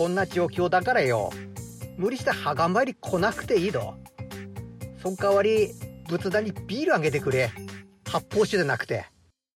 こんな状況だからよ。無理して墓参り来なくていいど。その代わり、仏壇にビールあげてくれ。発泡酒じゃなくて。